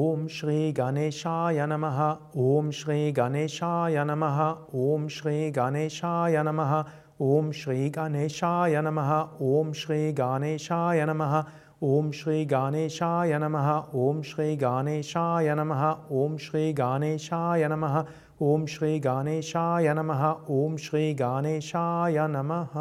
ॐ श्री गणेशाय नमः ॐ श्री गणेशाय नमः ॐ श्री गणेशाय नमः ॐ श्री गणेशाय नमः ॐ श्री गणेशाय नमः ॐ श्री गणेशाय नमः ॐ श्री गणेशाय नमः ॐ श्री गणेशाय नमः ॐ श्री गणेशाय नमः ॐ श्री गणेशाय नमः